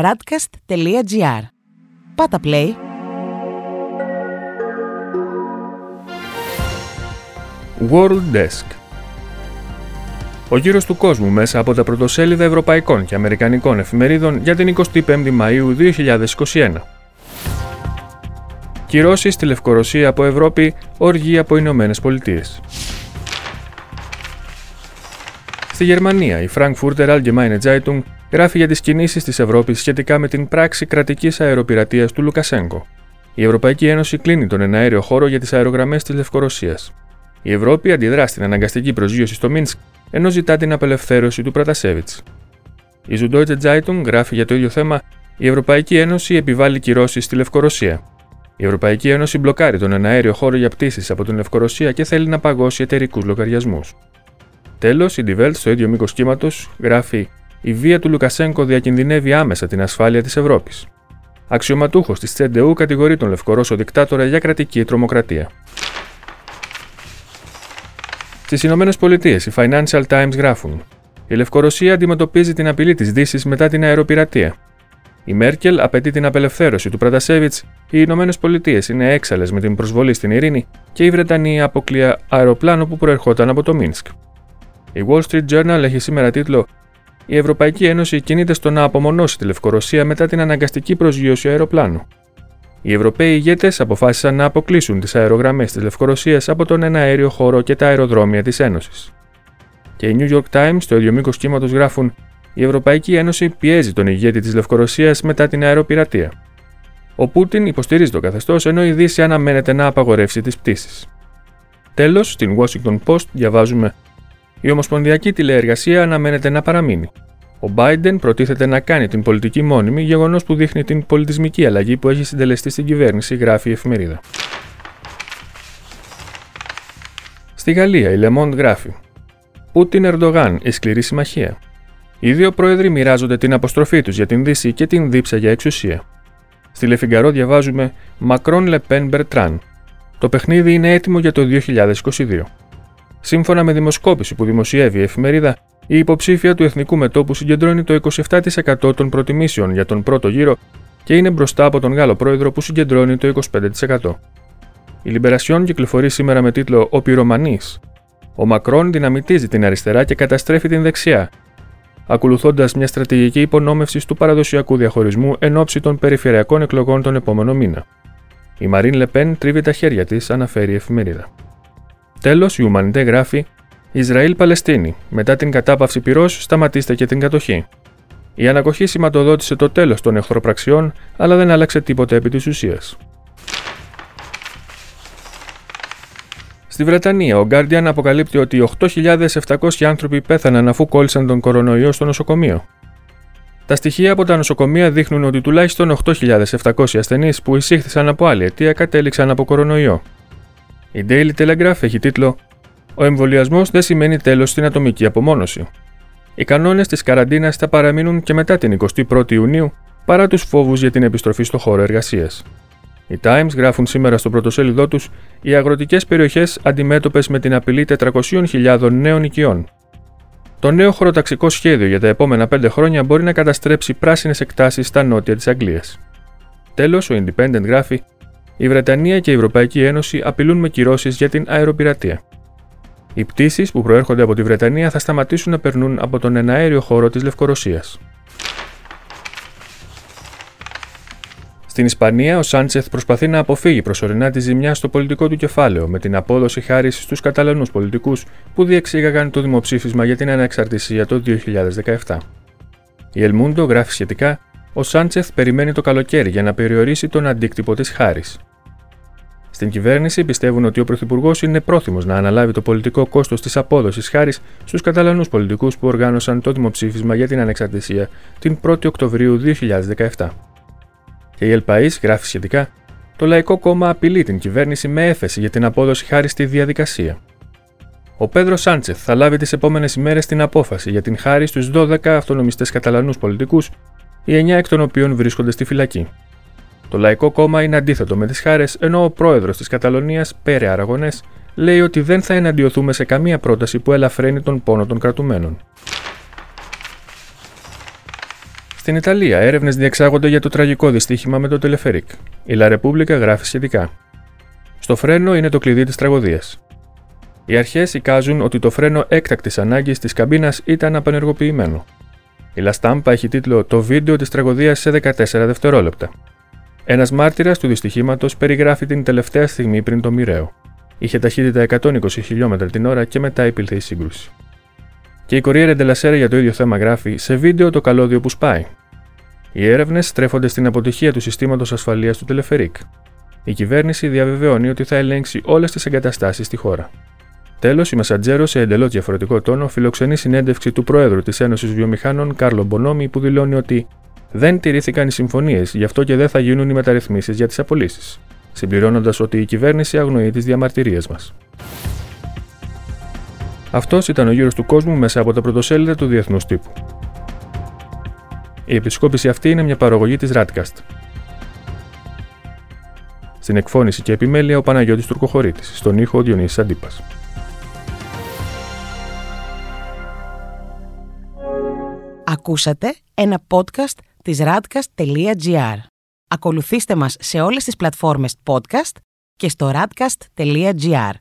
radcast.gr. Πάτα play. World Desk Ο γύρος του κόσμου μέσα από τα πρωτοσέλιδα ευρωπαϊκών και αμερικανικών εφημερίδων για την 25η Μαΐου 2021. Κυρώσεις στη Λευκορωσία από Ευρώπη, οργή από Ηνωμένες Πολιτείες. Στη Γερμανία, η Frankfurter Allgemeine Zeitung γράφει για τις κινήσεις της Ευρώπης σχετικά με την πράξη κρατικής αεροπειρατείας του Λουκασέγκο. Η Ευρωπαϊκή Ένωση κλείνει τον εναέριο χώρο για τις αερογραμμές της Λευκορωσίας. Η Ευρώπη αντιδρά στην αναγκαστική προσγείωση στο Μίνσκ, ενώ ζητά την απελευθέρωση του Πρατασέβιτς. Η Süddeutsche Zeitung γράφει για το ίδιο θέμα: Η Ευρωπαϊκή Ένωση επιβάλλει κυρώσεις στη Λευκορωσία. Η Ευρωπαϊκή Ένωση μπλοκάρει τον εναέριο χώρο για πτήσεις από την Λευκορωσία και θέλει να παγώσει εταιρικούς λογαριασμούς. Τέλος, η Die στο ίδιο μήκος κύματος γράφει: Η βία του Λουκασέγκο διακινδυνεύει άμεσα την ασφάλεια της Ευρώπης. Αξιωματούχος της Τσεντεού κατηγορεί τον Λευκορώσο δικτάτορα για κρατική τρομοκρατία. Στις Ηνωμένες Πολιτείες, οι Financial Times γράφουν: Η Λευκορωσία αντιμετωπίζει την απειλή της Δύσης μετά την αεροπειρατεία. Η Μέρκελ απαιτεί την απελευθέρωση του Πρατασέβιτ, οι Ηνωμένες Πολιτείες είναι έξαλλες με την προσβολή στην ειρήνη και η Βρετανία αποκλεία αεροπλάνο που προερχόταν από το Μίνσκ. Η Wall Street Journal έχει σήμερα τίτλο Η Ευρωπαϊκή Ένωση κινείται στο να απομονώσει τη Λευκορωσία μετά την αναγκαστική προσγείωση αεροπλάνου. Οι Ευρωπαίοι ηγέτες αποφάσισαν να αποκλείσουν τις αερογραμμές της Λευκορωσίας από τον εναέριο χώρο και τα αεροδρόμια της Ένωσης. Και οι New York Times, στο ίδιο μήκος κύματος, γράφουν: Η Ευρωπαϊκή Ένωση πιέζει τον ηγέτη της Λευκορωσίας μετά την αεροπειρατεία. Ο Πούτιν υποστηρίζει το καθεστώς ενώ η Δύση αναμένεται να απαγορεύσει τις πτήσεις. Τέλος, στην Washington Post διαβάζουμε η Ομοσπονδιακή Τηλεεργασία αναμένεται να παραμείνει. Ο Biden προτίθεται να κάνει την πολιτική μόνιμη, γεγονός που δείχνει την πολιτισμική αλλαγή που έχει συντελεστεί στην κυβέρνηση, γράφει η εφημερίδα. Στη Γαλλία, η Le γράφει: Πούτιν Ερντογάν, η σκληρή συμμαχία. Οι δύο πρόεδροι μοιράζονται την αποστροφή τους για την Δύση και την δίψα για εξουσία. Στη Λεφιγκαρό διαβάζουμε Μακρόν Λεπέν Μπερτράν. Το παιχνίδι είναι έτοιμο για το 2022. Σύμφωνα με δημοσκόπηση που δημοσιεύει η εφημερίδα, η υποψήφια του Εθνικού Μετώπου συγκεντρώνει το 27% των προτιμήσεων για τον πρώτο γύρο και είναι μπροστά από τον Γάλλο πρόεδρο που συγκεντρώνει το 25%. Η Λιμπερασιόν κυκλοφορεί σήμερα με τίτλο Ο Πυρομανής. Ο Μακρόν δυναμητίζει την αριστερά και καταστρέφει την δεξιά, ακολουθώντας μια στρατηγική υπονόμευση του παραδοσιακού διαχωρισμού εν ώψη των περιφερειακών εκλογών τον επόμενο μήνα. Η Μαρίν Λεπέν τρίβει τα χέρια της, αναφέρει η εφημερίδα. Τέλος, η Ουμανιτέ γράφει Ισραήλ-Παλαιστίνη. Μετά την κατάπαυση πυρός, σταματήστε και την κατοχή. Η ανακοχή σηματοδότησε το τέλος των εχθροπραξιών, αλλά δεν άλλαξε τίποτα επί της ουσίας. Στη Βρετανία, ο Guardian αποκαλύπτει ότι 8.700 άνθρωποι πέθαναν αφού κόλλησαν τον κορονοϊό στο νοσοκομείο. Τα στοιχεία από τα νοσοκομεία δείχνουν ότι τουλάχιστον 8.700 ασθενείς που εισήχθησαν από άλλη αιτία κατέληξαν από κορονοϊό. Η Daily Telegraph έχει τίτλο Ο εμβολιασμός δεν σημαίνει τέλος στην ατομική απομόνωση. Οι κανόνες της καραντίνας θα παραμείνουν και μετά την 21η Ιουνίου παρά τους φόβους για την επιστροφή στο χώρο εργασίας. Οι Times γράφουν σήμερα στο πρωτοσέλιδό τους οι αγροτικές περιοχές αντιμέτωπες με την απειλή 400.000 νέων οικειών. Το νέο χωροταξικό σχέδιο για τα επόμενα 5 χρόνια μπορεί να καταστρέψει πράσινες εκτάσεις στα νότια της Αγγλίας. Τέλος, ο Independent γράφει η Βρετανία και η Ευρωπαϊκή Ένωση απειλούν με κυρώσεις για την αεροπειρατεία. Οι πτήσεις που προέρχονται από τη Βρετανία θα σταματήσουν να περνούν από τον εναέριο χώρο της Λευκορωσίας. Στην Ισπανία, ο Σάντσεθ προσπαθεί να αποφύγει προσωρινά τη ζημιά στο πολιτικό του κεφάλαιο με την απόδοση χάρης στους Καταλανούς πολιτικούς που διεξήγαγαν το δημοψήφισμα για την ανεξαρτησία το 2017. Η Ελμούντο γράφει σχετικά ο Σάντσεθ περιμένει το καλοκαίρι για να περιορίσει τον αντίκτυπο της χάρης. Στην κυβέρνηση πιστεύουν ότι ο Πρωθυπουργός είναι πρόθυμος να αναλάβει το πολιτικό κόστος της απόδοσης χάρης στους Καταλανούς πολιτικούς που οργάνωσαν το δημοψήφισμα για την ανεξαρτησία την 1η Οκτωβρίου 2017. Και η Ελπαή γράφει σχετικά: Το Λαϊκό Κόμμα απειλεί την κυβέρνηση με έφεση για την απόδοση χάρη στη διαδικασία. Ο Πέδρο Σάντσεθ θα λάβει τις επόμενες ημέρες την απόφαση για την χάρη στους 12 αυτονομιστές Καταλανούς πολιτικούς οι 9 εκ των οποίων βρίσκονται στη φυλακή. Το Λαϊκό Κόμμα είναι αντίθετο με τις χάρες, ενώ ο πρόεδρος της Καταλωνίας, Πέρε Αραγωνές, λέει ότι δεν θα εναντιωθούμε σε καμία πρόταση που ελαφραίνει τον πόνο των κρατουμένων. Στην Ιταλία, έρευνες διεξάγονται για το τραγικό δυστύχημα με το Τελεφερίκ. Η Λα Ρεπούμπλικα γράφει σχετικά. Στο φρένο είναι το κλειδί της τραγωδίας. Οι αρχές εικάζουν ότι το φρένο έκτακτης ανάγκης της καμπίνας ήταν απενεργοποιημένο. Η Λαστάμπα έχει τίτλο Το βίντεο της τραγωδίας σε 14 δευτερόλεπτα. Ένας μάρτυρας του δυστυχήματος περιγράφει την τελευταία στιγμή πριν το μοιραίο. Είχε ταχύτητα 120 χιλιόμετρα την ώρα και μετά υπήλθε η σύγκρουση. Και η Κορία Ντελασέρα για το ίδιο θέμα γράφει σε βίντεο το καλώδιο που σπάει. Οι έρευνες στρέφονται στην αποτυχία του συστήματος ασφαλείας του Τελεφερίκ. Η κυβέρνηση διαβεβαιώνει ότι θα ελέγξει όλες τις εγκαταστάσεις στη χώρα. Τέλος, η Μεσαντζέρο, σε εντελώς διαφορετικό τόνο, φιλοξενεί συνέντευξη του Προέδρου της Ένωσης Βιομηχάνων, Κάρλο Μπονόμι, που δηλώνει ότι δεν τηρήθηκαν οι συμφωνίες, γι' αυτό και δεν θα γίνουν οι μεταρρυθμίσεις για τις απολύσεις. Συμπληρώνοντας ότι η κυβέρνηση αγνοεί τις διαμαρτυρίες μας. Αυτός ήταν ο γύρος του κόσμου μέσα από τα πρωτοσέλιδα του Διεθνούς Τύπου. Η επισκόπηση αυτή είναι μια παραγωγή της Radcast. Στην εκφώνηση και επιμέλεια ο Παναγιώτης Τουρκοχωρήτης, στον ήχο ο Διονύσης Αντίπας. Ακούσατε ένα podcast της radcast.gr. Ακολουθήστε μας σε όλες τις πλατφόρμες podcast και στο radcast.gr.